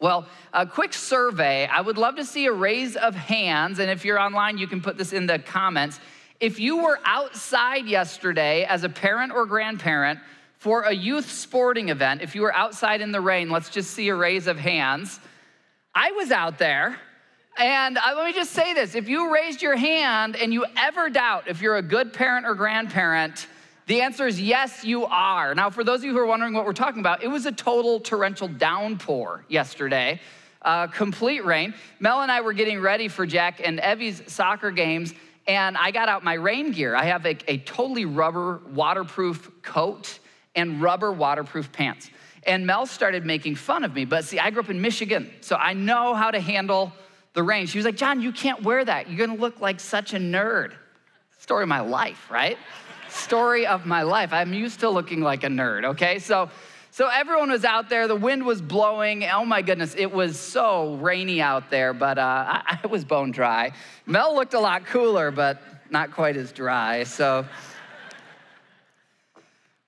Well, a quick survey. I would love to see a raise of hands. And if you're online, you can put this in the comments. If you were outside yesterday as a parent or grandparent for a youth sporting event, if you were outside in the rain, let's just see a raise of hands. I was out there. And uh, let me just say this if you raised your hand and you ever doubt if you're a good parent or grandparent, the answer is yes, you are. Now, for those of you who are wondering what we're talking about, it was a total torrential downpour yesterday, uh, complete rain. Mel and I were getting ready for Jack and Evie's soccer games, and I got out my rain gear. I have a, a totally rubber, waterproof coat and rubber waterproof pants. And Mel started making fun of me, but see, I grew up in Michigan, so I know how to handle the rain. She was like, John, you can't wear that. You're gonna look like such a nerd. Story of my life, right? Story of my life. I'm used to looking like a nerd, okay? So, so everyone was out there, the wind was blowing. Oh my goodness, it was so rainy out there, but uh, I, I was bone dry. Mel looked a lot cooler, but not quite as dry. So,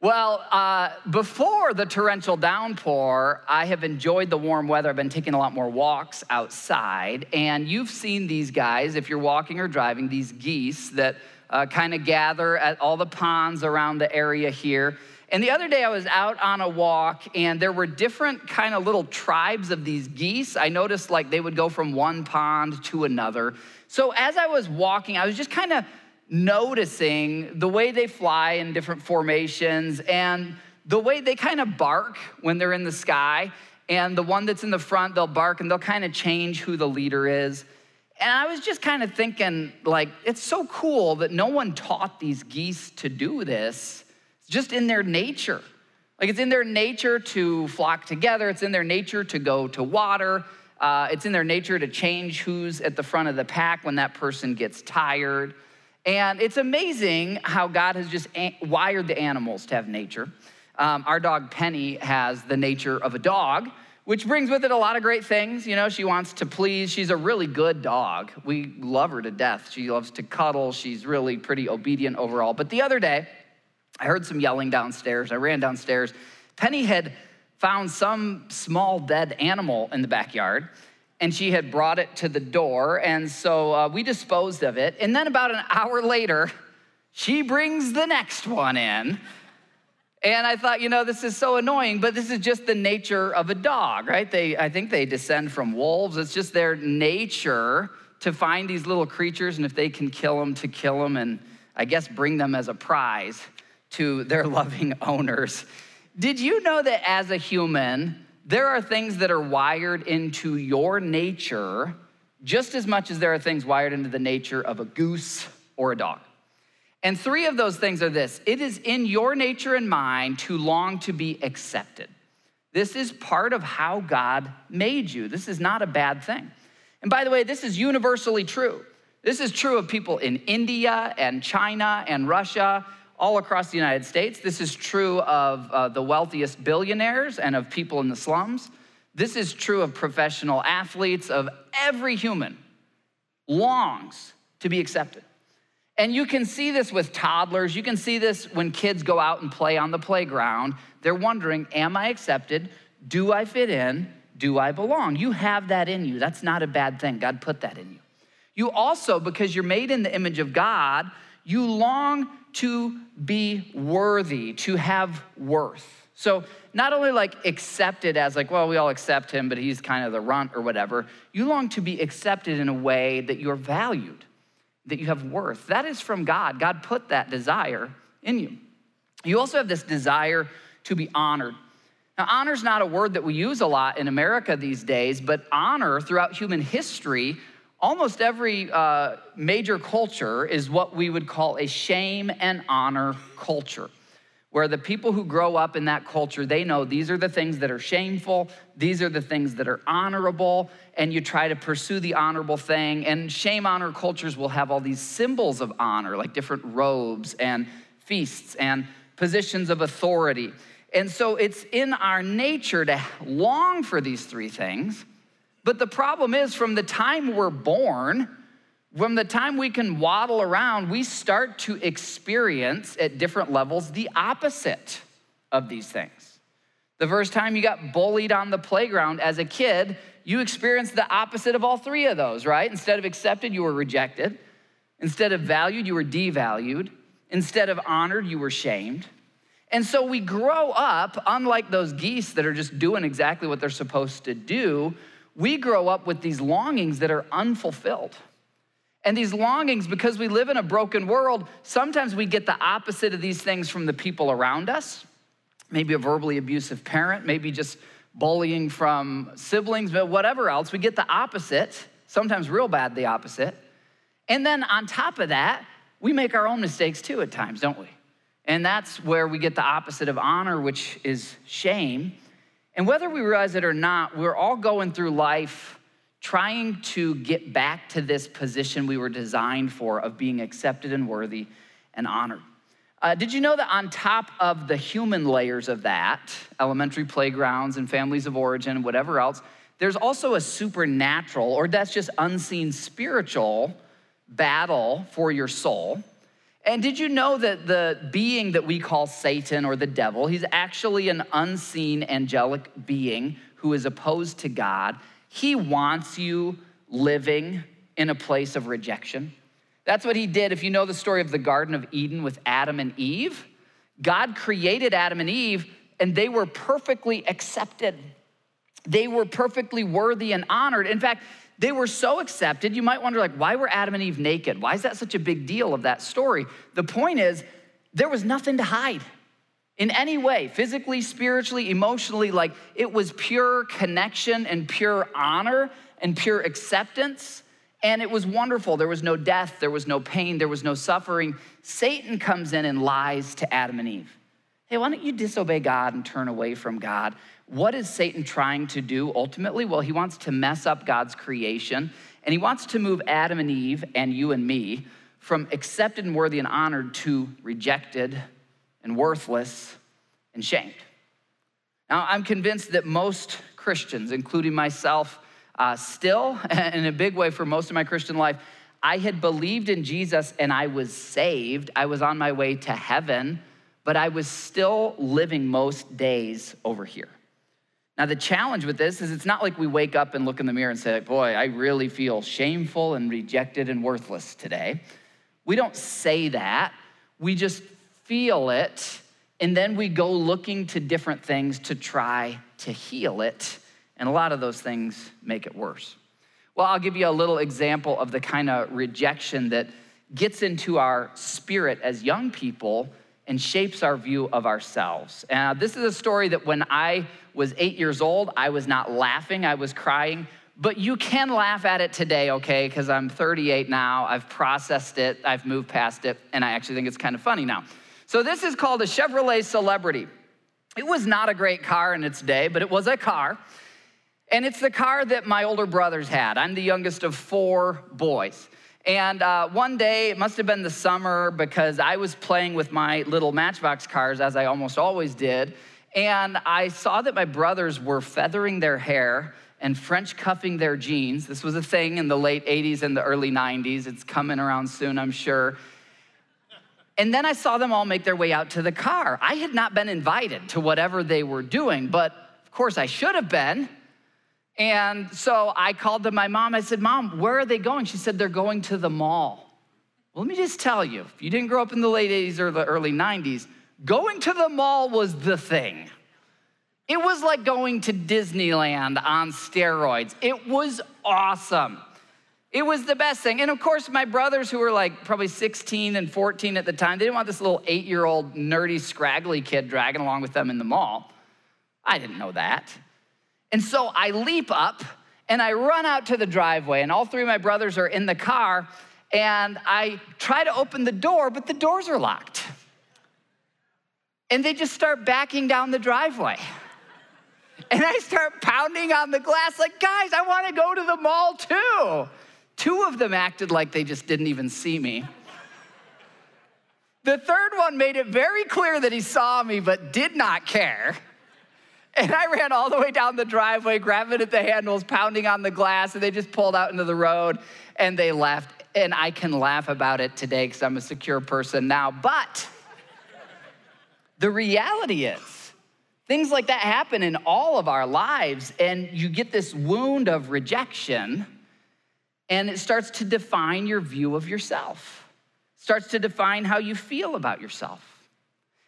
well, uh, before the torrential downpour, I have enjoyed the warm weather. I've been taking a lot more walks outside, and you've seen these guys, if you're walking or driving, these geese that uh, kind of gather at all the ponds around the area here. And the other day I was out on a walk and there were different kind of little tribes of these geese. I noticed like they would go from one pond to another. So as I was walking, I was just kind of noticing the way they fly in different formations and the way they kind of bark when they're in the sky. And the one that's in the front, they'll bark and they'll kind of change who the leader is. And I was just kind of thinking, like, it's so cool that no one taught these geese to do this. It's just in their nature. Like, it's in their nature to flock together, it's in their nature to go to water, uh, it's in their nature to change who's at the front of the pack when that person gets tired. And it's amazing how God has just wired the animals to have nature. Um, our dog Penny has the nature of a dog which brings with it a lot of great things. You know, she wants to please. She's a really good dog. We love her to death. She loves to cuddle. She's really pretty obedient overall. But the other day, I heard some yelling downstairs. I ran downstairs. Penny had found some small dead animal in the backyard and she had brought it to the door. And so uh, we disposed of it. And then about an hour later, she brings the next one in. And I thought, you know, this is so annoying, but this is just the nature of a dog, right? They, I think they descend from wolves. It's just their nature to find these little creatures, and if they can kill them, to kill them, and I guess bring them as a prize to their loving owners. Did you know that as a human, there are things that are wired into your nature just as much as there are things wired into the nature of a goose or a dog? And three of those things are this it is in your nature and mind to long to be accepted. This is part of how God made you. This is not a bad thing. And by the way, this is universally true. This is true of people in India and China and Russia, all across the United States. This is true of uh, the wealthiest billionaires and of people in the slums. This is true of professional athletes, of every human longs to be accepted. And you can see this with toddlers. You can see this when kids go out and play on the playground. They're wondering, Am I accepted? Do I fit in? Do I belong? You have that in you. That's not a bad thing. God put that in you. You also, because you're made in the image of God, you long to be worthy, to have worth. So, not only like accepted as like, well, we all accept him, but he's kind of the runt or whatever, you long to be accepted in a way that you're valued that you have worth. That is from God. God put that desire in you. You also have this desire to be honored. Now, honor is not a word that we use a lot in America these days, but honor throughout human history, almost every uh, major culture is what we would call a shame and honor culture where the people who grow up in that culture, they know these are the things that are shameful, these are the things that are honorable, and you try to pursue the honorable thing. And shame honor cultures will have all these symbols of honor, like different robes and feasts and positions of authority. And so it's in our nature to long for these three things. But the problem is, from the time we're born, from the time we can waddle around, we start to experience at different levels the opposite of these things. The first time you got bullied on the playground as a kid, you experienced the opposite of all three of those, right? Instead of accepted, you were rejected. Instead of valued, you were devalued. Instead of honored, you were shamed. And so we grow up, unlike those geese that are just doing exactly what they're supposed to do, we grow up with these longings that are unfulfilled. And these longings, because we live in a broken world, sometimes we get the opposite of these things from the people around us. Maybe a verbally abusive parent, maybe just bullying from siblings, but whatever else. We get the opposite, sometimes real bad, the opposite. And then on top of that, we make our own mistakes too at times, don't we? And that's where we get the opposite of honor, which is shame. And whether we realize it or not, we're all going through life trying to get back to this position we were designed for of being accepted and worthy and honored. Uh, did you know that on top of the human layers of that, elementary playgrounds and families of origin, whatever else, there's also a supernatural, or that's just unseen spiritual battle for your soul. And did you know that the being that we call Satan or the devil, he's actually an unseen angelic being who is opposed to God? He wants you living in a place of rejection. That's what he did. If you know the story of the Garden of Eden with Adam and Eve, God created Adam and Eve, and they were perfectly accepted. They were perfectly worthy and honored. In fact, they were so accepted, you might wonder, like, why were Adam and Eve naked? Why is that such a big deal of that story? The point is, there was nothing to hide in any way, physically, spiritually, emotionally. Like, it was pure connection and pure honor and pure acceptance. And it was wonderful. There was no death, there was no pain, there was no suffering. Satan comes in and lies to Adam and Eve. Hey, why don't you disobey God and turn away from God? What is Satan trying to do ultimately? Well, he wants to mess up God's creation, and he wants to move Adam and Eve and you and me from accepted and worthy and honored to rejected and worthless and shamed. Now, I'm convinced that most Christians, including myself, uh, still, in a big way for most of my Christian life, I had believed in Jesus and I was saved. I was on my way to heaven, but I was still living most days over here. Now, the challenge with this is it's not like we wake up and look in the mirror and say, Boy, I really feel shameful and rejected and worthless today. We don't say that. We just feel it, and then we go looking to different things to try to heal it. And a lot of those things make it worse. Well, I'll give you a little example of the kind of rejection that gets into our spirit as young people and shapes our view of ourselves. And uh, this is a story that when I was eight years old, I was not laughing, I was crying. But you can laugh at it today, okay? Because I'm 38 now, I've processed it, I've moved past it, and I actually think it's kind of funny now. So, this is called a Chevrolet Celebrity. It was not a great car in its day, but it was a car. And it's the car that my older brothers had. I'm the youngest of four boys. And uh, one day, it must have been the summer because I was playing with my little Matchbox cars, as I almost always did. And I saw that my brothers were feathering their hair and French cuffing their jeans. This was a thing in the late 80s and the early 90s. It's coming around soon, I'm sure. And then I saw them all make their way out to the car. I had not been invited to whatever they were doing, but of course I should have been. And so I called to my mom. I said, Mom, where are they going? She said, They're going to the mall. Well, let me just tell you if you didn't grow up in the late 80s or the early 90s, going to the mall was the thing. It was like going to Disneyland on steroids. It was awesome. It was the best thing. And of course, my brothers, who were like probably 16 and 14 at the time, they didn't want this little eight year old, nerdy, scraggly kid dragging along with them in the mall. I didn't know that. And so I leap up and I run out to the driveway, and all three of my brothers are in the car. And I try to open the door, but the doors are locked. And they just start backing down the driveway. And I start pounding on the glass, like, guys, I wanna go to the mall too. Two of them acted like they just didn't even see me. The third one made it very clear that he saw me but did not care. And I ran all the way down the driveway, grabbing at the handles, pounding on the glass, and they just pulled out into the road and they left. And I can laugh about it today because I'm a secure person now. But the reality is, Things like that happen in all of our lives, and you get this wound of rejection, and it starts to define your view of yourself, starts to define how you feel about yourself.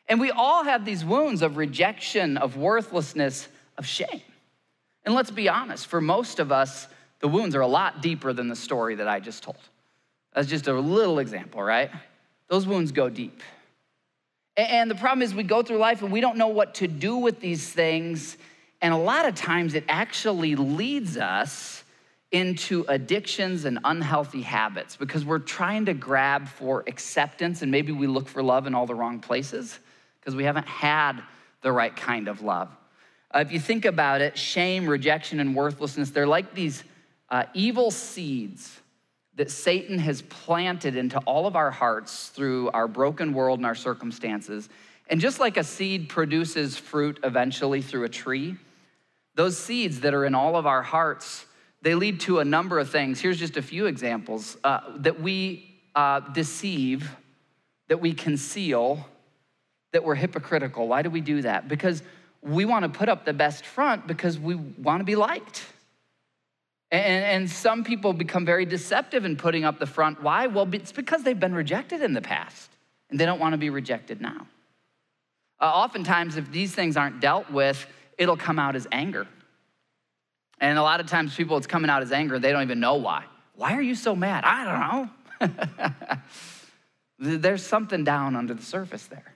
And we all have these wounds of rejection, of worthlessness, of shame. And let's be honest, for most of us, the wounds are a lot deeper than the story that I just told. That's just a little example, right? Those wounds go deep. And the problem is, we go through life and we don't know what to do with these things. And a lot of times, it actually leads us into addictions and unhealthy habits because we're trying to grab for acceptance and maybe we look for love in all the wrong places because we haven't had the right kind of love. Uh, if you think about it, shame, rejection, and worthlessness, they're like these uh, evil seeds that Satan has planted into all of our hearts through our broken world and our circumstances. And just like a seed produces fruit eventually through a tree, those seeds that are in all of our hearts, they lead to a number of things. Here's just a few examples uh, that we uh, deceive, that we conceal, that we're hypocritical. Why do we do that? Because we want to put up the best front because we want to be liked. And, and some people become very deceptive in putting up the front. Why? Well, it's because they've been rejected in the past and they don't want to be rejected now. Uh, oftentimes, if these things aren't dealt with, it'll come out as anger. And a lot of times, people, it's coming out as anger, they don't even know why. Why are you so mad? I don't know. There's something down under the surface there.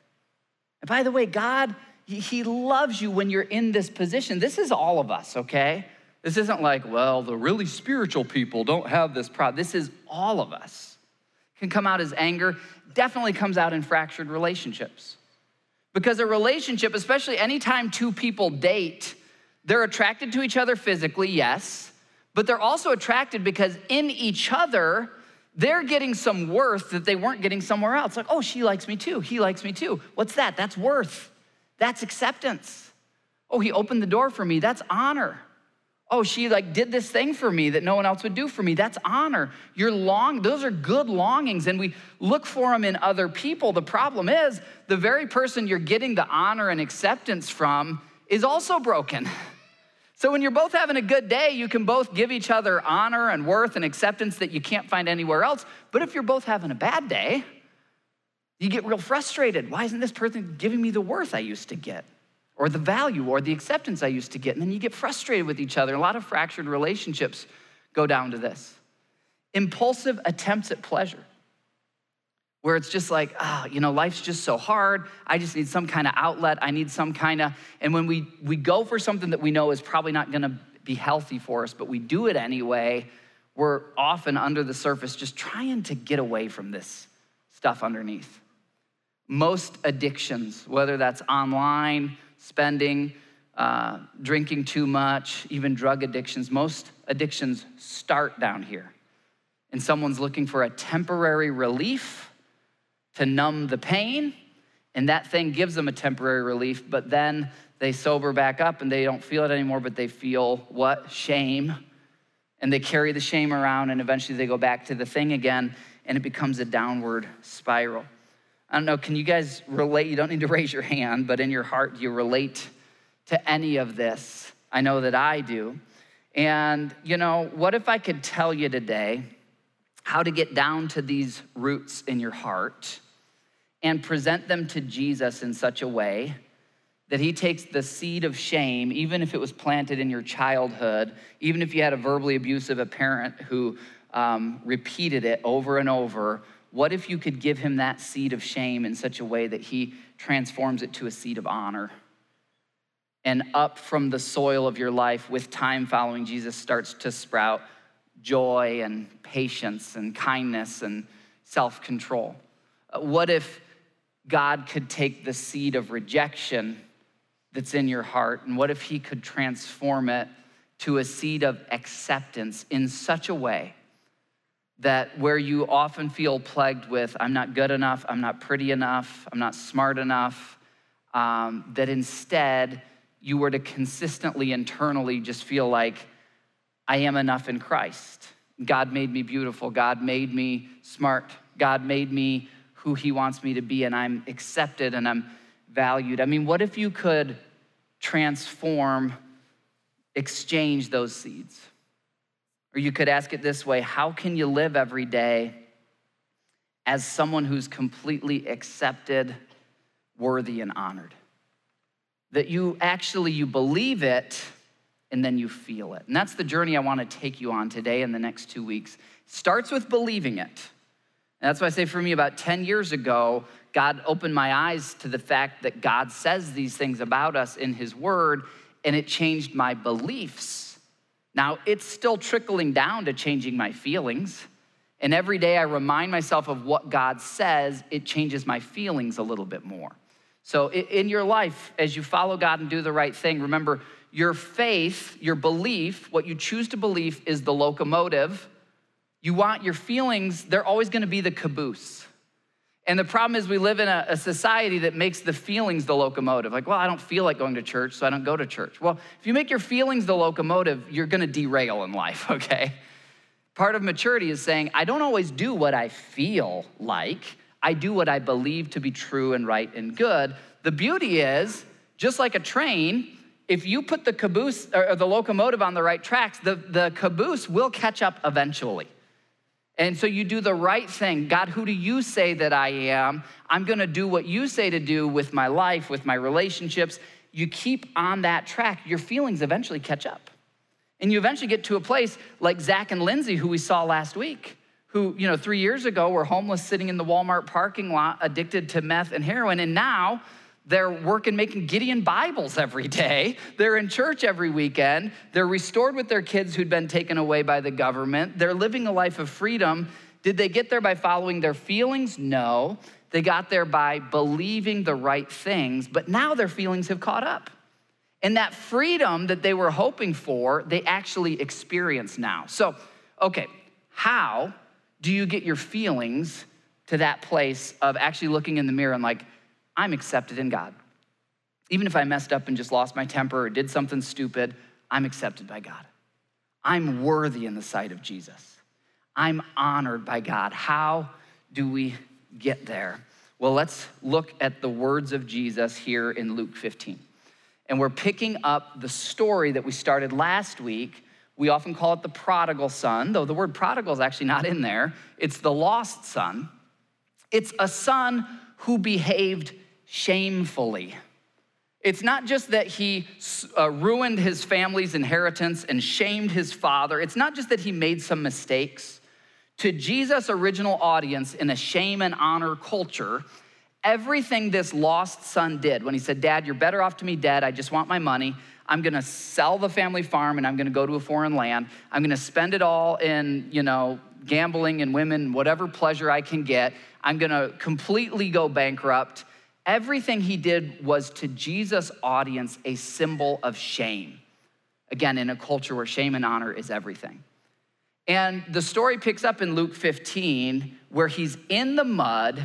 And by the way, God, He loves you when you're in this position. This is all of us, okay? This isn't like, well, the really spiritual people don't have this problem. This is all of us. Can come out as anger, definitely comes out in fractured relationships. Because a relationship, especially anytime two people date, they're attracted to each other physically, yes, but they're also attracted because in each other, they're getting some worth that they weren't getting somewhere else. Like, oh, she likes me too. He likes me too. What's that? That's worth. That's acceptance. Oh, he opened the door for me. That's honor oh she like did this thing for me that no one else would do for me that's honor you're long those are good longings and we look for them in other people the problem is the very person you're getting the honor and acceptance from is also broken so when you're both having a good day you can both give each other honor and worth and acceptance that you can't find anywhere else. But if you're both having a bad day you get real frustrated. Why isn't this person giving me the worth i used to get? Or the value or the acceptance I used to get. And then you get frustrated with each other. A lot of fractured relationships go down to this. Impulsive attempts at pleasure, where it's just like, oh, you know, life's just so hard. I just need some kind of outlet. I need some kind of, and when we, we go for something that we know is probably not gonna be healthy for us, but we do it anyway, we're often under the surface just trying to get away from this stuff underneath. Most addictions, whether that's online, spending, uh, drinking too much, even drug addictions. Most addictions start down here. And someone's looking for a temporary relief to numb the pain, and that thing gives them a temporary relief, but then they sober back up and they don't feel it anymore, but they feel what? Shame. And they carry the shame around, and eventually they go back to the thing again, and it becomes a downward spiral. I don't know, can you guys relate? You don't need to raise your hand, but in your heart, do you relate to any of this? I know that I do. And, you know, what if I could tell you today how to get down to these roots in your heart and present them to Jesus in such a way that he takes the seed of shame, even if it was planted in your childhood, even if you had a verbally abusive a parent who um, repeated it over and over, what if you could give him that seed of shame in such a way that he transforms it to a seed of honor? And up from the soil of your life, with time following Jesus, starts to sprout joy and patience and kindness and self control. Uh, what if God could take the seed of rejection that's in your heart, and what if He could transform it to a seed of acceptance in such a way that where you often feel plagued with, I'm not good enough, I'm not pretty enough, I'm not smart enough, um, that instead you were to consistently internally just feel like, I am enough in Christ. God made me beautiful, God made me smart, God made me who He wants me to be, and I'm accepted and I'm valued. I mean, what if you could transform, exchange those seeds? Or you could ask it this way How can you live every day as someone who's completely accepted, worthy, and honored? That you actually you believe it and then you feel it. And that's the journey I want to take you on today in the next two weeks. Starts with believing it. And that's why I say for me, about 10 years ago, God opened my eyes to the fact that God says these things about us in His Word, and it changed my beliefs. Now, it's still trickling down to changing my feelings. And every day I remind myself of what God says, it changes my feelings a little bit more. So, in your life, as you follow God and do the right thing, remember your faith, your belief, what you choose to believe is the locomotive. You want your feelings, they're always gonna be the caboose. And the problem is, we live in a, a, society that makes the feelings the locomotive. Like, well, I don't feel like going to church, so I don't go to church. Well, if you make your feelings the locomotive, you're gonna derail in life, okay? Part of maturity is saying, I don't always do what I feel like, I do what I believe to be true and right and good. The beauty is, just like a train, if you put the caboose or the locomotive on the right tracks, the, the caboose will catch up eventually. And so you do the right thing. God, who do you say that I am? I'm gonna do what you say to do with my life, with my relationships. You keep on that track, your feelings eventually catch up. And you eventually get to a place like Zach and Lindsay, who we saw last week, who, you know, three years ago were homeless sitting in the Walmart parking lot, addicted to meth and heroin. And now they're working making Gideon Bibles every day. They're in church every weekend. They're restored with their kids who'd been taken away by the government. They're living a life of freedom. Did they get there by following their feelings? No. They got there by believing the right things, but now their feelings have caught up. And that freedom that they were hoping for, they actually experience now. So, okay, how do you get your feelings to that place of actually looking in the mirror and like, I'm accepted in God. Even if I messed up and just lost my temper or did something stupid, I'm accepted by God. I'm worthy in the sight of Jesus. I'm honored by God. How do we get there? Well, let's look at the words of Jesus here in Luke 15. And we're picking up the story that we started last week. We often call it the prodigal son, though the word prodigal is actually not in there. It's the lost son. It's a son who behaved shamefully. It's not just that he uh, ruined his family's inheritance and shamed his father. It's not just that he made some mistakes. To Jesus' original audience in a shame and honor culture, everything this lost son did when he said, Dad, you're better off to me dead. I just want my money. I'm gonna sell the family farm and I'm gonna go to a foreign land. I'm gonna spend it all in, you know, gambling and women, whatever pleasure I can get. I'm gonna completely go bankrupt Everything he did was to Jesus' audience a symbol of shame. Again, in a culture where shame and honor is everything. And the story picks up in Luke 15, where he's in the mud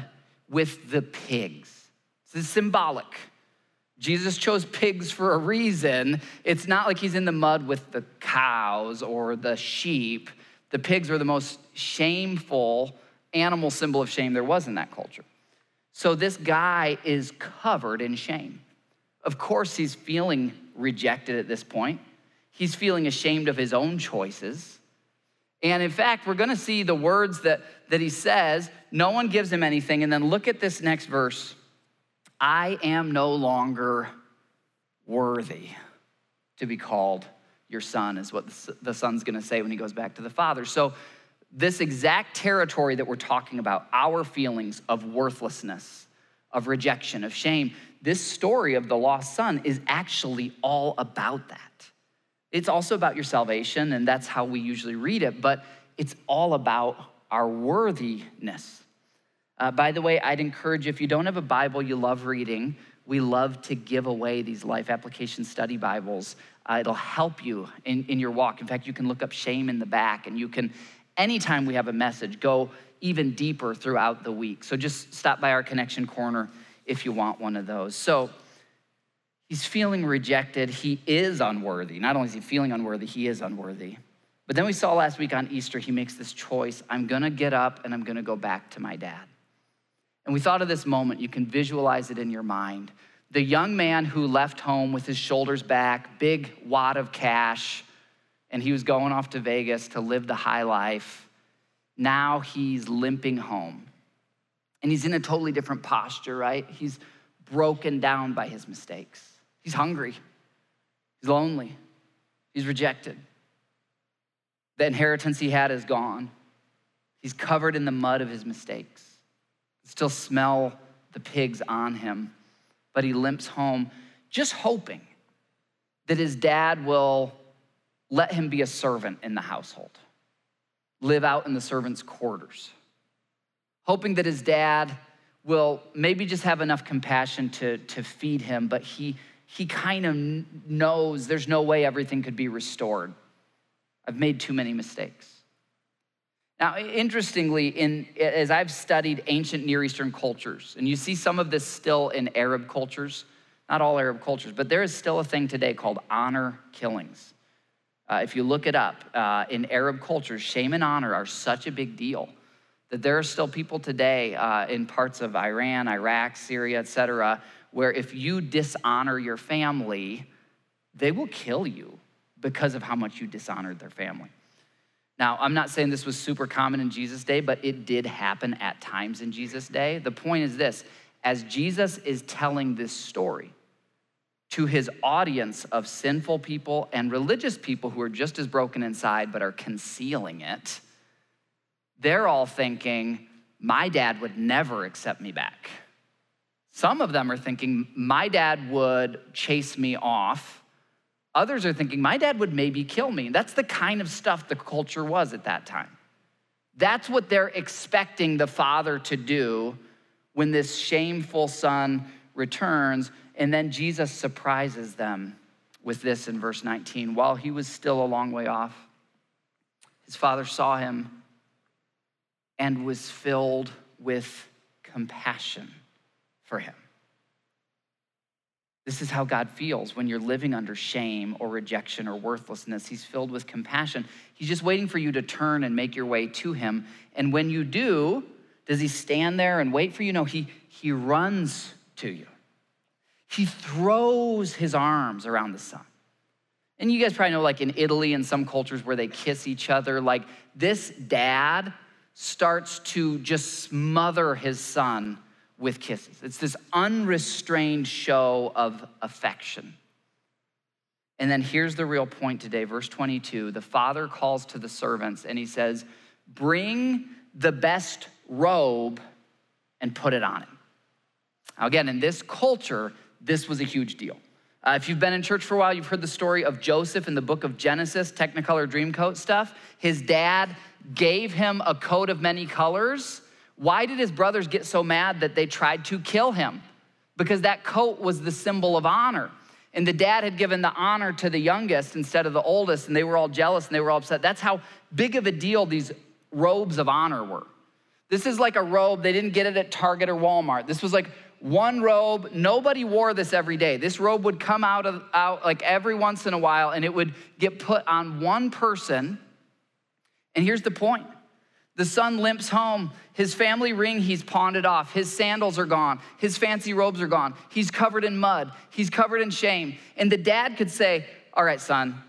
with the pigs. This is symbolic. Jesus chose pigs for a reason. It's not like he's in the mud with the cows or the sheep. The pigs were the most shameful animal symbol of shame there was in that culture. So this guy is covered in shame. Of course, he's feeling rejected at this point. He's feeling ashamed of his own choices. And in fact, we're to see the words that, that he says. No one gives him anything. And then look at this next verse I am no longer worthy to be called your son, is what the son's to say when he goes back to the father. So this exact territory that we're talking about, our feelings of worthlessness, of rejection, of shame, this story of the lost son is actually all about that. It's also about your salvation, and that's how we usually read it, but it's all about our worthiness. Uh, by the way, I'd encourage you, if you don't have a Bible you love reading, we love to give away these life application study Bibles. Uh, it'll help you in, in your walk. In fact, you can look up shame in the back and you can anytime we have a message, go even deeper throughout the week. So just stop by our connection corner if you want one of those. So he's feeling rejected. He is unworthy. Not only is he feeling unworthy, he is unworthy. But then we saw last week on Easter, he makes this choice I'm gonna get up and I'm gonna go back to my dad. And we thought of this moment, you can visualize it in your mind. the young man who left home with his shoulders back, big wad of cash, and he was going off to Vegas to live the high life. Now he's limping home. And he's in a totally different posture, right? He's broken down by his mistakes. He's hungry. He's lonely. He's rejected. The inheritance he had is gone. He's covered in the mud of his mistakes. Still smell the pigs on him, but he limps home just hoping that his dad will let him be a servant in the household, live out in the servants' quarters, hoping that his dad will maybe just have enough compassion to, to feed him, but he, he kind of knows there's no way everything could be restored. I've made too many mistakes. Now, interestingly, in, as I've studied ancient Near Eastern cultures, and you see some of this still in Arab cultures, not all Arab cultures, but there is still a thing today called honor killings. Uh, if you look it up, uh, in Arab cultures, shame and honor are such a big deal that there are still people today uh, in parts of Iran, Iraq, Syria, et cetera, where if you dishonor your family, they will kill you because of how much you dishonored their family. Now, I'm not saying this was super common in Jesus' day, but it did happen at times in Jesus' day. The point is this as Jesus is telling this story, to his audience of sinful people and religious people who are just as broken inside but are concealing it, they're all thinking, my dad would never accept me back. Some of them are thinking, my dad would chase me off. Others are thinking, my dad would maybe kill me. That's the kind of stuff the culture was at that time. That's what they're expecting the father to do when this shameful son returns. And then Jesus surprises them with this in verse 19. While he was still a long way off, his father saw him and was filled with compassion for him. This is how God feels when you're living under shame or rejection or worthlessness. He's filled with compassion. He's just waiting for you to turn and make your way to him. And when you do, does he stand there and wait for you? No, he, he runs to you. He throws his arms around the son. And you guys probably know, like in Italy and some cultures where they kiss each other, like this dad starts to just smother his son with kisses. It's this unrestrained show of affection. And then here's the real point today, verse 22. The father calls to the servants and he says, Bring the best robe and put it on him. Now, again, in this culture, this was a huge deal. Uh, if you've been in church for a while, you've heard the story of Joseph in the book of Genesis, Technicolor Dreamcoat stuff. His dad gave him a coat of many colors. Why did his brothers get so mad that they tried to kill him? Because that coat was the symbol of honor. And the dad had given the honor to the youngest instead of the oldest, and they were all jealous and they were all upset. That's how big of a deal these robes of honor were. This is like a robe, they didn't get it at Target or Walmart. This was like one robe. Nobody wore this every day. This robe would come out of out like every once in a while and it would get put on one person. And here's the point. The son limps home. His family ring, he's pawned it off. His sandals are gone. His fancy robes are gone. He's covered in mud. He's covered in shame. And the dad could say, All right, son,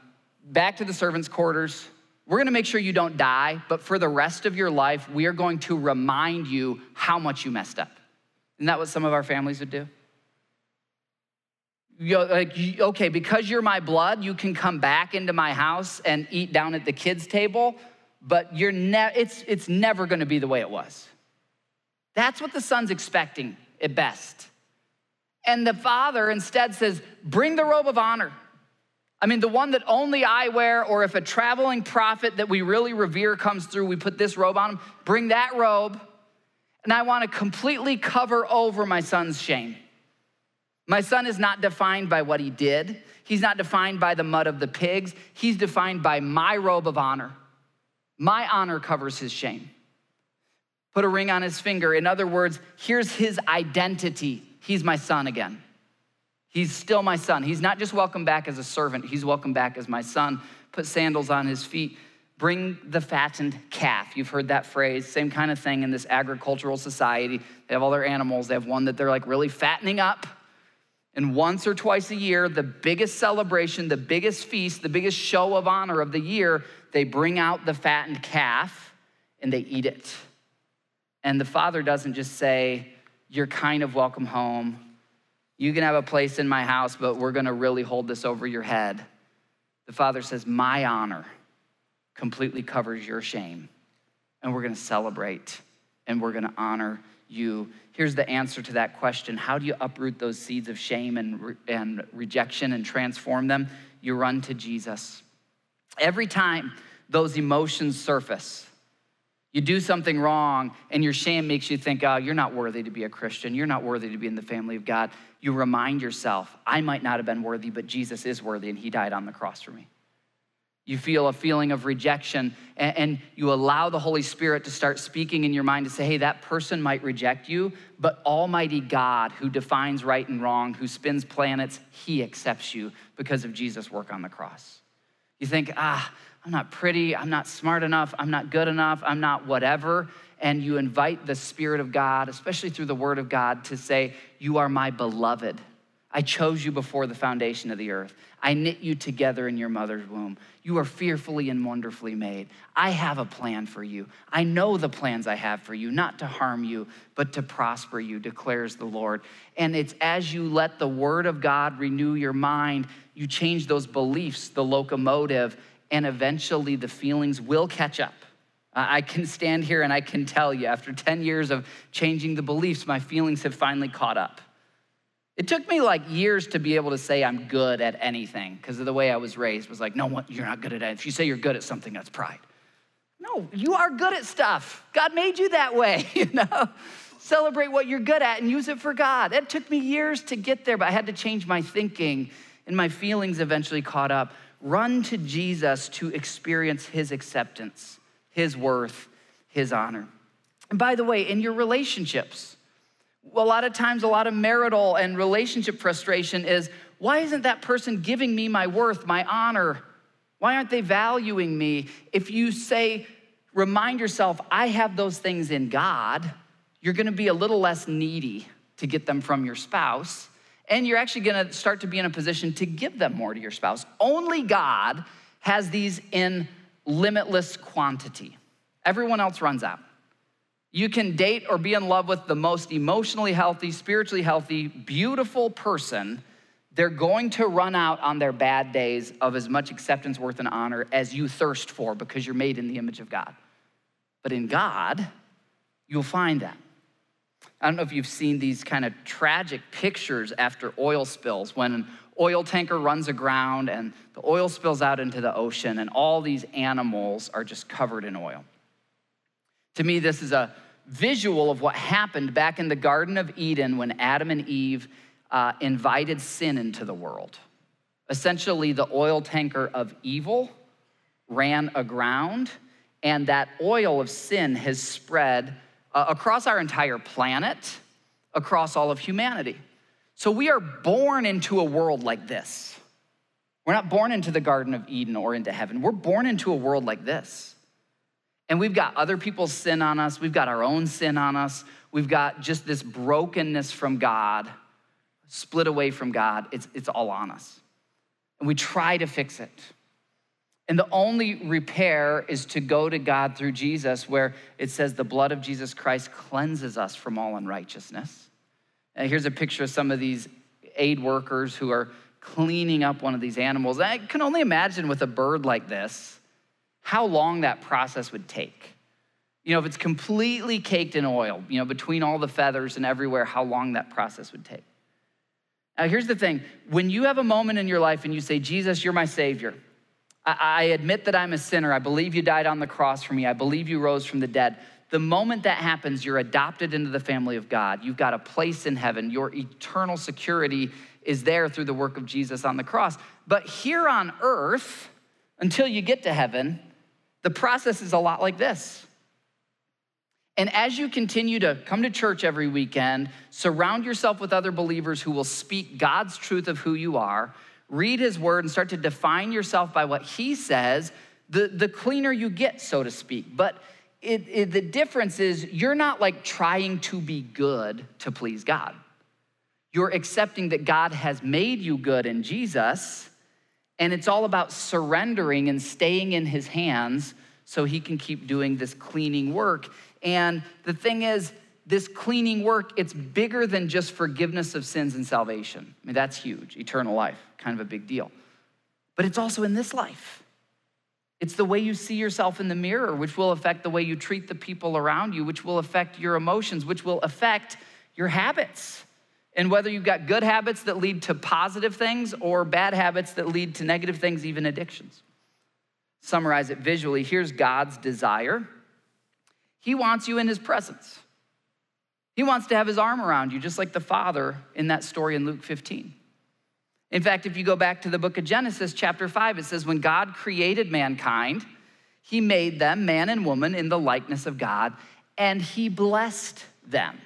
back to the servants' quarters. We're gonna make sure you don't die, but for the rest of your life, we are going to remind you how much you messed up. Isn't that what some of our families would do? You like, okay, because you're my blood, you can come back into my house and eat down at the kids' table, but you're ne- it's, it's never gonna be the way it was. That's what the son's expecting at best. And the father instead says, Bring the robe of honor. I mean, the one that only I wear, or if a traveling prophet that we really revere comes through, we put this robe on him. Bring that robe and I want to completely cover over my son's shame. My son is not defined by what he did. He's not defined by the mud of the pigs. He's defined by my robe of honor. My honor covers his shame. Put a ring on his finger. In other words, here's his identity. He's my son again. He's still my son. He's not just welcome back as a servant, he's welcome back as my son. Put sandals on his feet bring the fattened calf. You've heard that phrase, same kind of thing in this agricultural society. They have all their animals, they have one that they're like really fattening up. And once or twice a year, the biggest celebration, the biggest feast, the biggest show of honor of the year, they bring out the fattened calf and they eat it. And the father doesn't just say, You're kind of welcome home. You can have a place in my house, but we're gonna really hold this over your head. The father says, My honor completely covers your shame. And we're gonna celebrate and we're gonna honor you. Here's the answer to that question How do you uproot those seeds of shame and, re- and rejection and transform them? You run to Jesus. Every time those emotions surface, you do something wrong, and your shame makes you think, oh, you're not worthy to be a Christian. You're not worthy to be in the family of God. You remind yourself, I might not have been worthy, but Jesus is worthy, and He died on the cross for me. You feel a feeling of rejection, and, you allow the Holy Spirit to start speaking in your mind to say, hey, that person might reject you, but Almighty God, who defines right and wrong, who spins planets, He accepts you because of Jesus' work on the cross. You think, ah, I'm not pretty, I'm not smart enough, I'm not good enough, I'm not whatever. And you invite the Spirit of God, especially through the Word of God, to say, You are my beloved. I chose you before the foundation of the earth. I knit you together in your mother's womb. You are fearfully and wonderfully made. I have a plan for you. I know the plans I have for you, not to harm you, but to prosper you, declares the Lord. And it's as you let the word of God renew your mind, you change those beliefs, the locomotive, and eventually the feelings will catch up. I can stand here and I can tell you, after 10 years of changing the beliefs, my feelings have finally caught up. It took me like years to be able to say I'm good at anything because of the way I was raised. was like, no, you're not good at it. If you say you're good at something, that's pride. No, you are good at stuff. God made you that way, you know? Celebrate what you're good at and use it for God. It took me years to get there, but I had to change my thinking, and my feelings eventually caught up run to Jesus to experience his acceptance, his worth, his honor. And by the way, in your relationships, a lot of times, a lot of marital and relationship frustration is why isn't that person giving me my worth, my honor? Why aren't they valuing me? If you say, remind yourself, I have those things in God, you're gonna be a little less needy to get them from your spouse and you're actually gonna start to be in a position to give them more to your spouse. Only God has these in limitless quantity. Everyone else runs out. You can date or be in love with the most emotionally healthy, spiritually healthy, beautiful person. They're going to run out on their bad days of as much acceptance, worth, and honor as you thirst for because you're made in the image of God. But in God, you'll find that. I don't know if you've seen these kind of tragic pictures after oil spills when an oil tanker runs aground and the oil spills out into the ocean and all these animals are just covered in oil. To me, this is a visual of what happened back in the Garden of Eden when Adam and Eve uh, invited sin into the world. Essentially, the oil tanker of evil ran aground, and that oil of sin has spread uh, across our entire planet, across all of humanity. So we are born into a world like this. We're not born into the Garden of Eden or into heaven. We're born into a world like this. And we've got other people's sin on us, we've got our own sin on us, we've got just this brokenness from God, split away from God. It's, it's all on us. And we try to fix it. And the only repair is to go to God through Jesus, where it says the blood of Jesus Christ cleanses us from all unrighteousness. And here's a picture of some of these aid workers who are cleaning up one of these animals. I can only imagine with a bird like this how long that process would take. You know, if it's completely caked in oil, you know, between all the feathers and everywhere, how long that process would take. Now, here's the thing when you have a moment in your life and you say, Jesus, you're my Savior, I admit that I'm a sinner. I believe you died on the cross for me. I believe you rose from the dead. The moment that happens, you're adopted into the family of God. You've got a place in heaven. Your eternal security is there through the work of Jesus on the cross. But here on earth, until you get to heaven, the process is a lot like this. And as you continue to come to church every weekend, surround yourself with other believers who will speak God's truth of who you are, read his word and start to define yourself by what he says, the, the cleaner you get, so to speak. But it, it, the difference is you're not like trying to be good to please God. You're accepting that God has made you good in Jesus, and it's all about surrendering and staying in his hands so he can keep doing this cleaning work. And the thing is, this cleaning work, it's bigger than just forgiveness of sins and salvation. I mean, that's huge, eternal life, kind of a big deal. But it's also in this life. It's the way you see yourself in the mirror, which will affect the way you treat the people around you, which will affect your emotions, which will affect your habits. And whether you've got good habits that lead to positive things or bad habits that lead to negative things, even addictions. Summarize it visually here's God's desire He wants you in His presence. He wants to have His arm around you, just like the Father in that story in Luke 15. In fact, if you go back to the book of Genesis, chapter 5, it says, When God created mankind, he made them, man and woman, in the likeness of God, and he blessed them.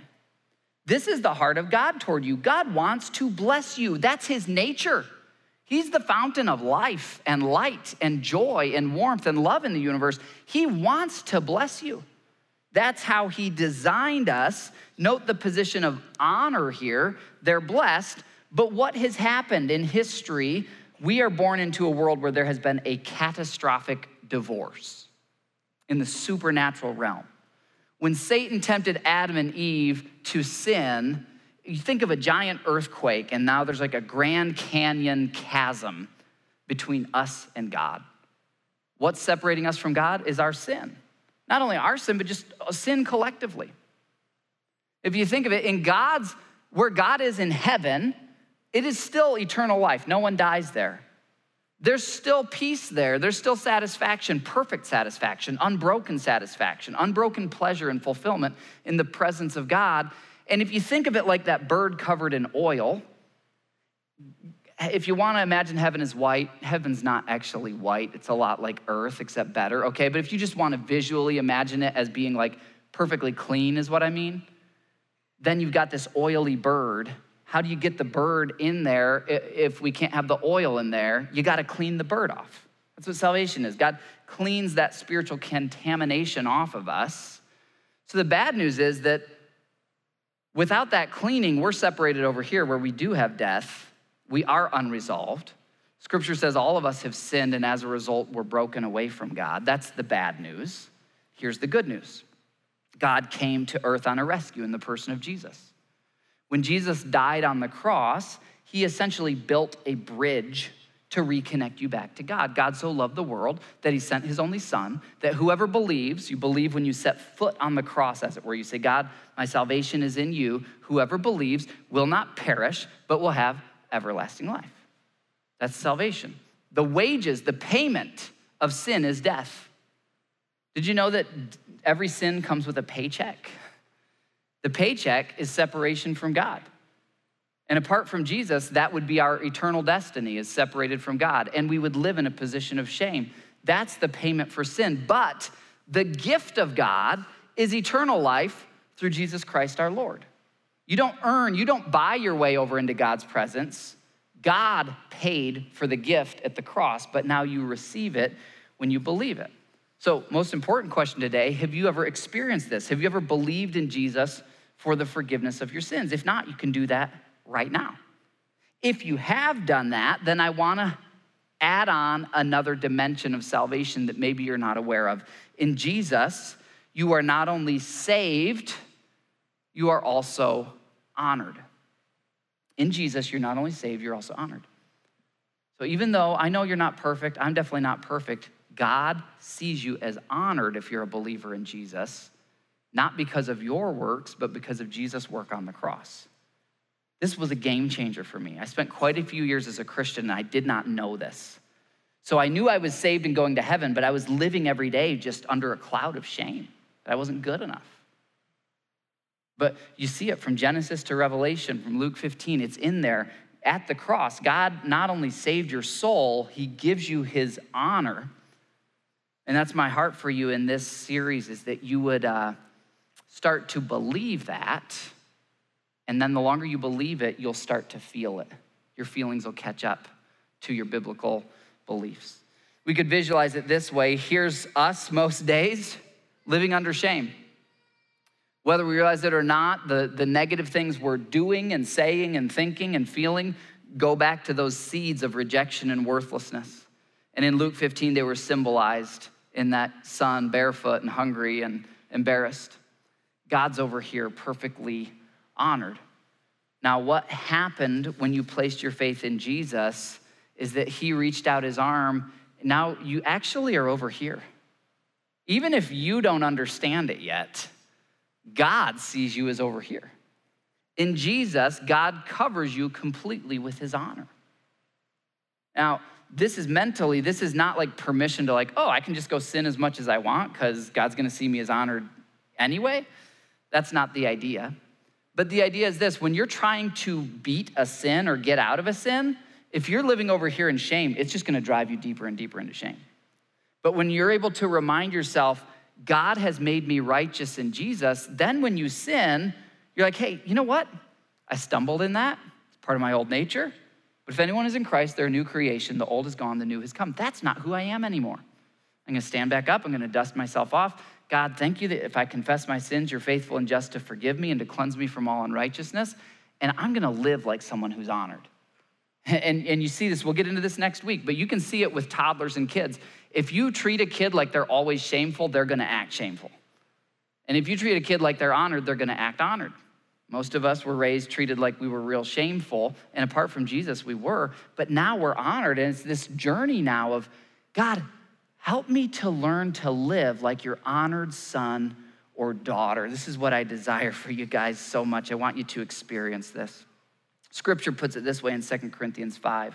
This is the heart of God toward you. God wants to bless you, that's his nature. He's the fountain of life and light and joy and warmth and love in the universe. He wants to bless you. That's how he designed us. Note the position of honor here. They're blessed but what has happened in history? We are born into a world where there has been a catastrophic divorce in the supernatural realm. When Satan tempted Adam and Eve to sin, you think of a giant earthquake, and now there's like a Grand Canyon chasm between us and God. What's separating us from God is our sin. Not only our sin, but just sin collectively. If you think of it, in God's, where God is in heaven, it is still eternal life. No one dies there. There's still peace there. There's still satisfaction, perfect satisfaction, unbroken satisfaction, unbroken pleasure and fulfillment in the presence of God. And if you think of it like that bird covered in oil, if you want to imagine heaven is white, heaven's not actually white. It's a lot like earth, except better, okay? But if you just want to visually imagine it as being like perfectly clean, is what I mean, then you've got this oily bird how do you get the bird in there if we can't have the oil in there? You got to clean the bird off. That's what salvation is. God cleans that spiritual contamination off of us. So the bad news is that without that cleaning, we're separated over here where we do have death. We are unresolved. Scripture says all of us have sinned, and as a result, we're broken away from God. That's the bad news. Here's the good news God came to earth on a rescue in the person of Jesus. When Jesus died on the cross, he essentially built a bridge to reconnect you back to God. God so loved the world that he sent his only son, that whoever believes, you believe when you set foot on the cross, as it were, you say, God, my salvation is in you. Whoever believes will not perish, but will have everlasting life. That's salvation. The wages, the payment of sin is death. Did you know that every sin comes with a paycheck? The paycheck is separation from God. And apart from Jesus, that would be our eternal destiny, is separated from God, and we would live in a position of shame. That's the payment for sin. But the gift of God is eternal life through Jesus Christ our Lord. You don't earn, you don't buy your way over into God's presence. God paid for the gift at the cross, but now you receive it when you believe it. So, most important question today have you ever experienced this? Have you ever believed in Jesus for the forgiveness of your sins. If not, you can do that right now. If you have done that, then I want to add on another dimension of salvation that maybe you're not aware of. In Jesus, you are not only saved, you are also honored. In Jesus, you're not only saved, you're also honored. So even though I know you're not perfect, I'm definitely not perfect, God sees you as honored if you're a believer in Jesus not because of your works, but because of Jesus' work on the cross. This was a game changer for me. I spent quite a few years as a Christian and I did not know this. So I knew I was saved and going to heaven, but I was living every day just under a cloud of shame that I wasn't good enough. But you see it from Genesis to Revelation, from Luke 15, it's in there. At the cross, God not only saved your soul, He gives you His honor. And that's my heart for you in this series is that you would. Uh, start to believe that, and then the longer you believe it, you'll start to feel it. Your feelings will catch up to your biblical beliefs. We could visualize it this way here's us most days living under shame. Whether we realize it or not, the, the negative things we're doing and saying and thinking and feeling go back to those seeds of rejection and worthlessness. And in Luke 15, they were symbolized in that son, barefoot and hungry and embarrassed. God's over here perfectly honored. Now, what happened when you placed your faith in Jesus is that he reached out his arm. Now you actually are over here. Even if you don't understand it yet, God sees you as over here. In Jesus, God covers you completely with his honor. Now, this is mentally, this is not like permission to, like, oh, I can just go sin as much as I want because God's gonna see me as honored anyway. That's not the idea. But the idea is this when you're trying to beat a sin or get out of a sin, if you're living over here in shame, it's just gonna drive you deeper and deeper into shame. But when you're able to remind yourself, God has made me righteous in Jesus, then when you sin, you're like, hey, you know what? I stumbled in that. It's part of my old nature. But if anyone is in Christ, they're a new creation. The old is gone, the new has come. That's not who I am anymore. I'm gonna stand back up, I'm gonna dust myself off. God, thank you that if I confess my sins, you're faithful and just to forgive me and to cleanse me from all unrighteousness. And I'm gonna live like someone who's honored. And, and you see this, we'll get into this next week, but you can see it with toddlers and kids. If you treat a kid like they're always shameful, they're gonna act shameful. And if you treat a kid like they're honored, they're gonna act honored. Most of us were raised, treated like we were real shameful. And apart from Jesus, we were. But now we're honored. And it's this journey now of God, help me to learn to live like your honored son or daughter. This is what I desire for you guys so much. I want you to experience this. Scripture puts it this way in 2 Corinthians 5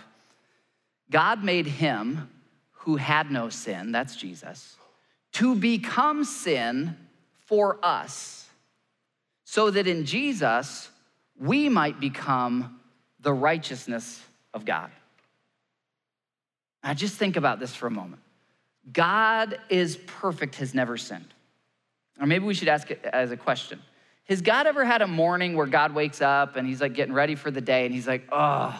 God made him who had no sin, that's Jesus, to become sin for us, so that in Jesus we might become the righteousness of God. Now, just think about this for a moment. God is perfect, has never sinned. Or maybe we should ask it as a question has God ever had a morning where God wakes up and he's like getting ready for the day and he's like, oh,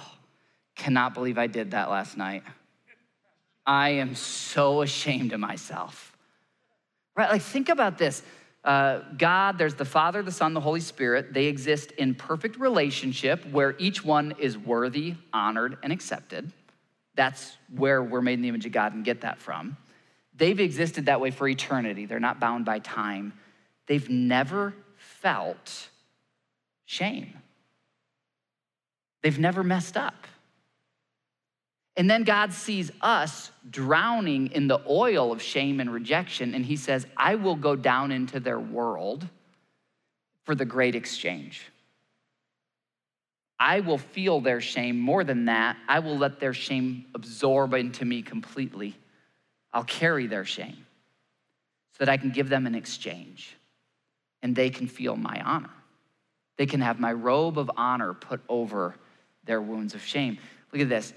cannot believe I did that last night. I am so ashamed of myself. Right? Like, think about this. Uh, God, there's the Father, the Son, the Holy Spirit. They exist in perfect relationship where each one is worthy, honored, and accepted. That's where we're made in the image of God and get that from. They've existed that way for eternity. They're not bound by time. They've never felt shame. They've never messed up. And then God sees us drowning in the oil of shame and rejection, and He says, I will go down into their world for the great exchange. I will feel their shame. More than that, I will let their shame absorb into me completely. I'll carry their shame so that I can give them an exchange and they can feel my honor. They can have my robe of honor put over their wounds of shame. Look at this.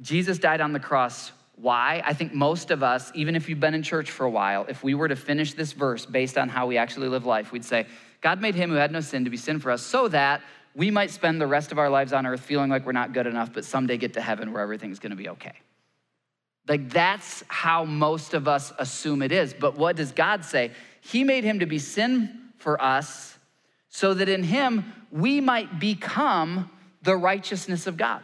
Jesus died on the cross. Why? I think most of us, even if you've been in church for a while, if we were to finish this verse based on how we actually live life, we'd say, God made him who had no sin to be sin for us so that we might spend the rest of our lives on earth feeling like we're not good enough, but someday get to heaven where everything's gonna be okay. Like that's how most of us assume it is. But what does God say? He made him to be sin for us so that in him we might become the righteousness of God.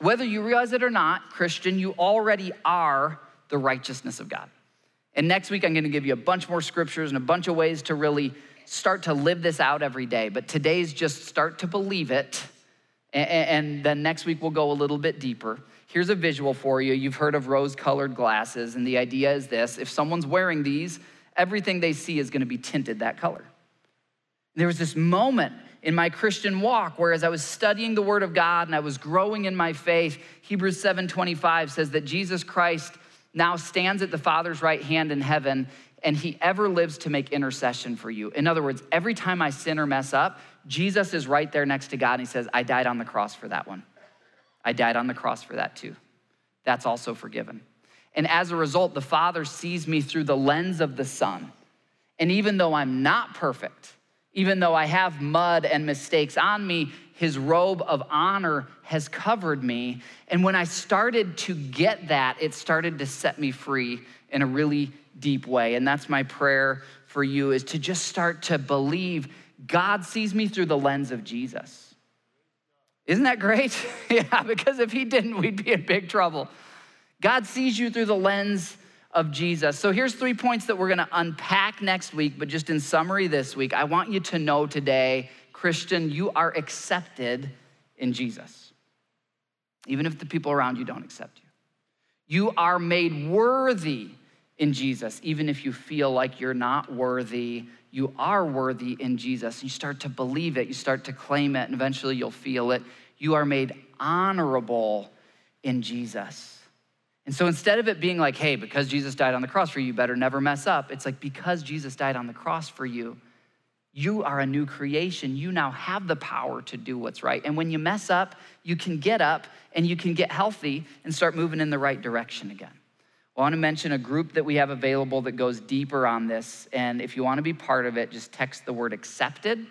Whether you realize it or not, Christian, you already are the righteousness of God. And next week, I'm gonna give you a bunch more scriptures and a bunch of ways to really start to live this out every day. But today's just start to believe it. And then next week, we'll go a little bit deeper. Here's a visual for you. You've heard of rose colored glasses, and the idea is this if someone's wearing these, everything they see is gonna be tinted that color. There was this moment in my Christian walk where as I was studying the word of God and I was growing in my faith, Hebrews 7:25 says that Jesus Christ now stands at the Father's right hand in heaven and he ever lives to make intercession for you. In other words, every time I sin or mess up, Jesus is right there next to God and he says, I died on the cross for that one. I died on the cross for that too. That's also forgiven. And as a result, the Father sees me through the lens of the Son. And even though I'm not perfect, even though I have mud and mistakes on me, his robe of honor has covered me. And when I started to get that, it started to set me free in a really deep way. And that's my prayer for you is to just start to believe God sees me through the lens of Jesus. Isn't that great? yeah, because if he didn't, we'd be in big trouble. God sees you through the lens of Jesus. So here's three points that we're going to unpack next week, but just in summary this week, I want you to know today, Christian, you are accepted in Jesus. Even if the people around you don't accept you. You are made worthy in Jesus, even if you feel like you're not worthy. You are worthy in Jesus. You start to believe it, you start to claim it, and eventually you'll feel it. You are made honorable in Jesus. And so instead of it being like, hey, because Jesus died on the cross for you, you better never mess up, it's like, because Jesus died on the cross for you, you are a new creation. You now have the power to do what's right. And when you mess up, you can get up and you can get healthy and start moving in the right direction again. I want to mention a group that we have available that goes deeper on this. And if you want to be part of it, just text the word accepted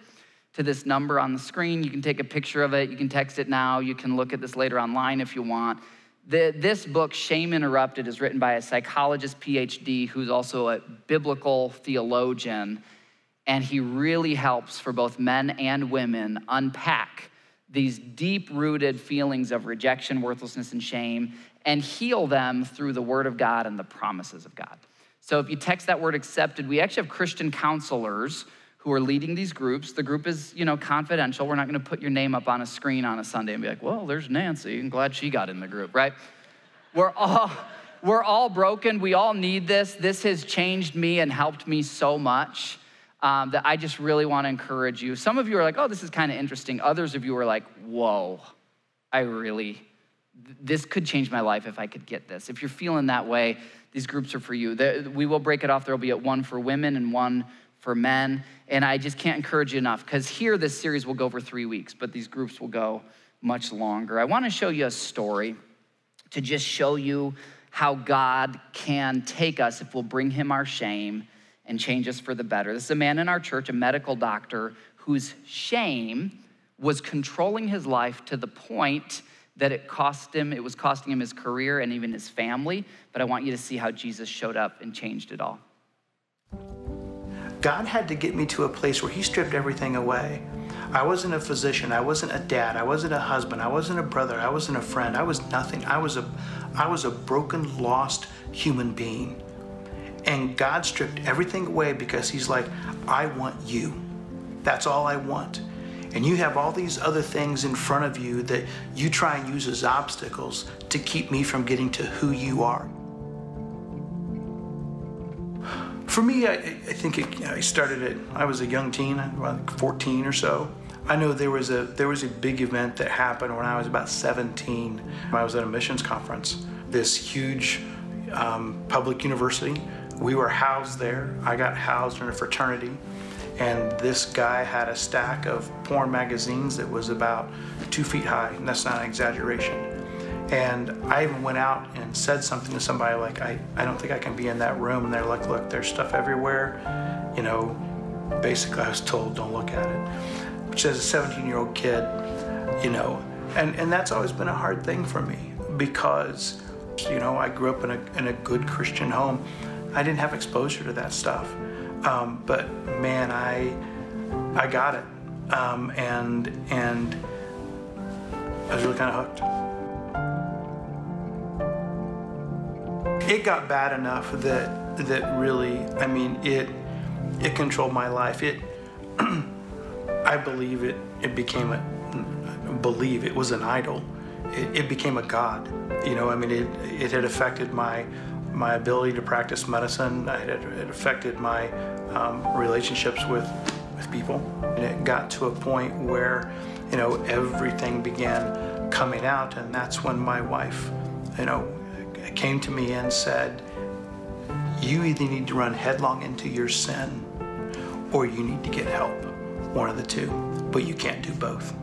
to this number on the screen. You can take a picture of it. You can text it now. You can look at this later online if you want. The, this book, Shame Interrupted, is written by a psychologist, PhD, who's also a biblical theologian. And he really helps for both men and women unpack these deep rooted feelings of rejection, worthlessness, and shame and heal them through the word of God and the promises of God. So if you text that word accepted, we actually have Christian counselors who are leading these groups. The group is, you know, confidential. We're not going to put your name up on a screen on a Sunday and be like, "Well, there's Nancy. I'm glad she got in the group." Right? We're all we're all broken. We all need this. This has changed me and helped me so much um, that I just really want to encourage you. Some of you are like, "Oh, this is kind of interesting." Others of you are like, "Whoa, I really." This could change my life if I could get this. If you're feeling that way, these groups are for you. We will break it off. There will be one for women and one for men. And I just can't encourage you enough because here this series will go for three weeks, but these groups will go much longer. I want to show you a story to just show you how God can take us if we'll bring him our shame and change us for the better. This is a man in our church, a medical doctor, whose shame was controlling his life to the point that it cost him, it was costing him his career and even his family. But I want you to see how Jesus showed up and changed it all. God had to get me to a place where He stripped everything away. I wasn't a physician. I wasn't a dad. I wasn't a husband. I wasn't a brother. I wasn't a friend. I was nothing. I was a, I was a broken, lost human being. And God stripped everything away because He's like, I want you. That's all I want. And you have all these other things in front of you that you try and use as obstacles to keep me from getting to who you are. For me, I, I think it, I started it. I was a young teen, like 14 or so. I know there was a there was a big event that happened when I was about 17. I was at a missions conference. This huge um, public university. We were housed there. I got housed in a fraternity, and this guy had a stack of porn magazines that was about two feet high. And that's not an exaggeration. And I even went out and said something to somebody like, I, I don't think I can be in that room. And they're like, look, there's stuff everywhere. You know, basically I was told, don't look at it. Which as a 17 year old kid, you know, and, and that's always been a hard thing for me because, you know, I grew up in a, in a good Christian home. I didn't have exposure to that stuff. Um, but man, I, I got it. Um, and, and I was really kind of hooked. it got bad enough that that really, I mean, it it controlled my life. It, I believe it. It became a believe it was an idol. It, it became a god. You know, I mean, it it had affected my my ability to practice medicine. It, it affected my um, relationships with with people, and it got to a point where, you know, everything began coming out, and that's when my wife, you know, came to me and said, You either need to run headlong into your sin or you need to get help. One of the two. But you can't do both.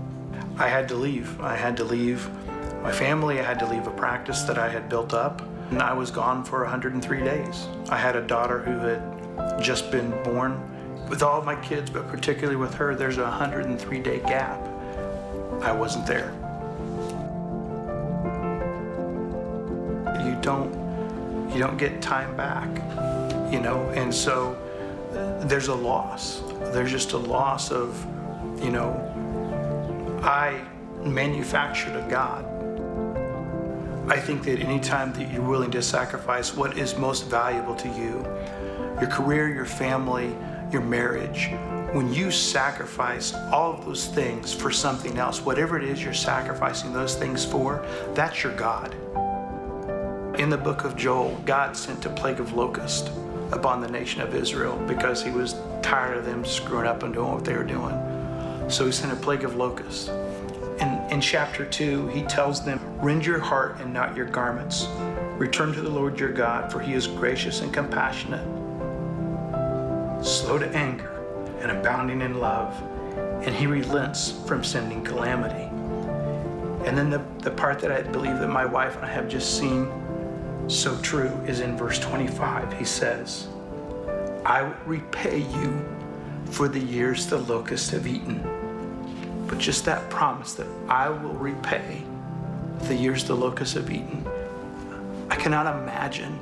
I had to leave. I had to leave my family. I had to leave a practice that I had built up. And I was gone for 103 days. I had a daughter who had just been born. With all of my kids, but particularly with her, there's a 103 day gap. I wasn't there. You don't you don't get time back, you know, and so there's a loss. There's just a loss of, you know, I manufactured a God. I think that any time that you're willing to sacrifice what is most valuable to you, your career, your family, your marriage, when you sacrifice all of those things for something else, whatever it is you're sacrificing those things for, that's your God. In the book of Joel, God sent a plague of locusts upon the nation of Israel because he was tired of them screwing up and doing what they were doing. So he sent a plague of locusts. In, chapter 2, he tells them, Rend your heart and not your garments. Return to the Lord your God, for he is gracious and compassionate, slow to anger, and abounding in love, and he relents from sending calamity. And then the, the part that I believe that my wife and I have just seen so true is in verse 25. He says, I will repay you for the years the locusts have eaten. But just that promise that I will repay the years the locusts have eaten. I cannot imagine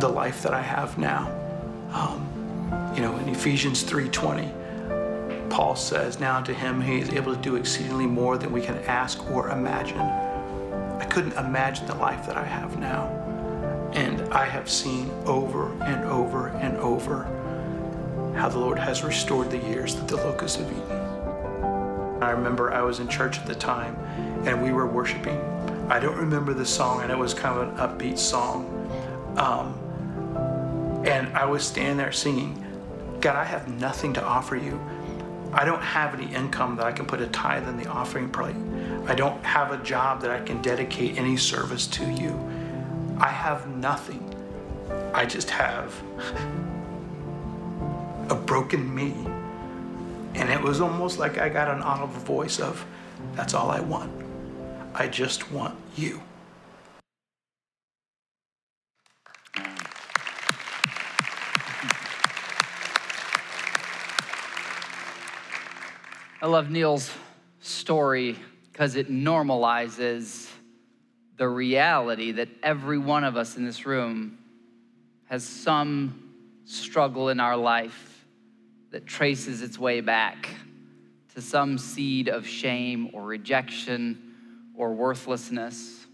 the life that I have now. Um, you know, in Ephesians 3:20, Paul says, "Now to him he is able to do exceedingly more than we can ask or imagine." I couldn't imagine the life that I have now. And I have seen over and over and over how the Lord has restored the years that the locusts have eaten. I remember I was in church at the time and we were worshiping. I don't remember the song, and it was kind of an upbeat song. Um, and I was standing there singing, God, I have nothing to offer you. I don't have any income that I can put a tithe in the offering plate. I don't have a job that I can dedicate any service to you. I have nothing. I just have a broken me. And it was almost like I got an audible voice of, that's all I want. I just want you. I love Neil's story because it normalizes the reality that every one of us in this room has some struggle in our life that traces its way back to some seed of shame or rejection or worthlessness.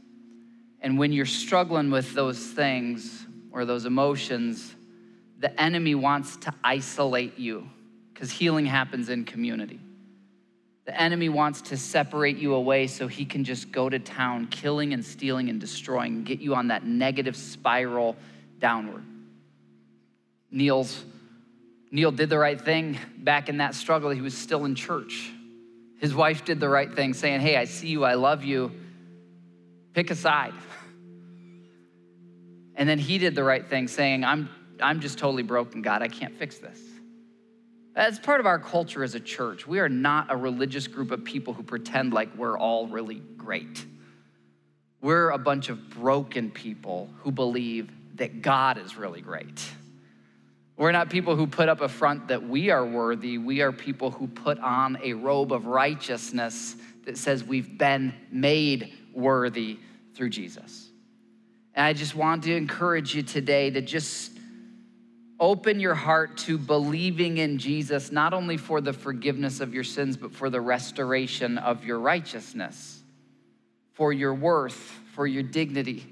And when you're struggling with those things or those emotions, the enemy wants to isolate you because healing happens in community. The enemy wants to separate you away so he can just go to town, killing and stealing and destroying, get you on that negative spiral downward. Neil's, Neil did the right thing back in that struggle. He was still in church. His wife did the right thing, saying, Hey, I see you, I love you. Pick a side. And then he did the right thing, saying, I'm, I'm just totally broken, God. I can't fix this. As part of our culture as a church, we are not a religious group of people who pretend like we're all really great. We're a bunch of broken people who believe that God is really great. We're not people who put up a front that we are worthy. We are people who put on a robe of righteousness that says we've been made worthy through Jesus. And I just want to encourage you today to just Open your heart to believing in Jesus, not only for the forgiveness of your sins, but for the restoration of your righteousness, for your worth, for your dignity.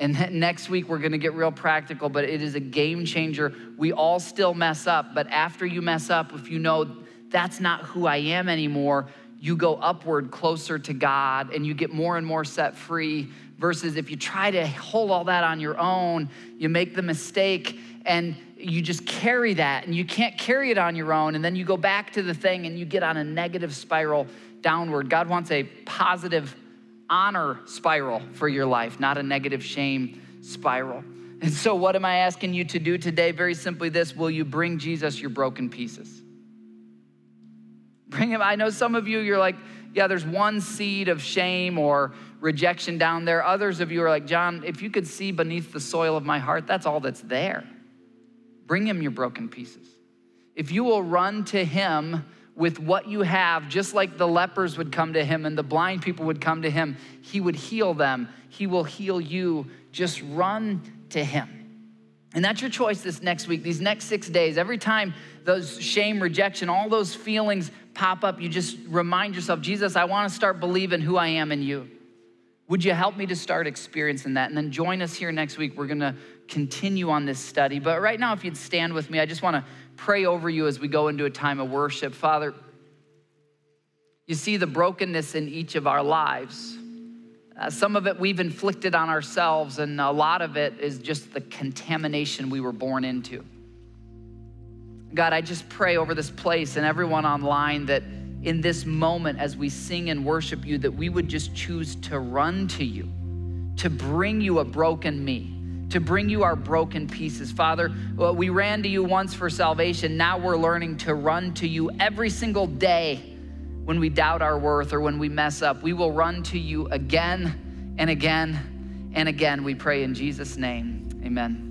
And next week, we're gonna get real practical, but it is a game changer. We all still mess up, but after you mess up, if you know that's not who I am anymore, you go upward closer to God and you get more and more set free. Versus if you try to hold all that on your own, you make the mistake and you just carry that and you can't carry it on your own. And then you go back to the thing and you get on a negative spiral downward. God wants a positive honor spiral for your life, not a negative shame spiral. And so, what am I asking you to do today? Very simply, this will you bring Jesus your broken pieces? Bring him. I know some of you, you're like, yeah, there's one seed of shame or rejection down there. Others of you are like, John, if you could see beneath the soil of my heart, that's all that's there. Bring him your broken pieces. If you will run to him with what you have, just like the lepers would come to him and the blind people would come to him, he would heal them. He will heal you. Just run to him. And that's your choice this next week, these next six days. Every time those shame, rejection, all those feelings pop up, you just remind yourself, Jesus, I want to start believing who I am in you. Would you help me to start experiencing that? And then join us here next week. We're going to continue on this study. But right now, if you'd stand with me, I just want to pray over you as we go into a time of worship. Father, you see the brokenness in each of our lives. Uh, some of it we've inflicted on ourselves, and a lot of it is just the contamination we were born into. God, I just pray over this place and everyone online that in this moment, as we sing and worship you, that we would just choose to run to you, to bring you a broken me, to bring you our broken pieces. Father, well, we ran to you once for salvation. Now we're learning to run to you every single day when we doubt our worth or when we mess up. We will run to you again and again and again. We pray in Jesus' name. Amen.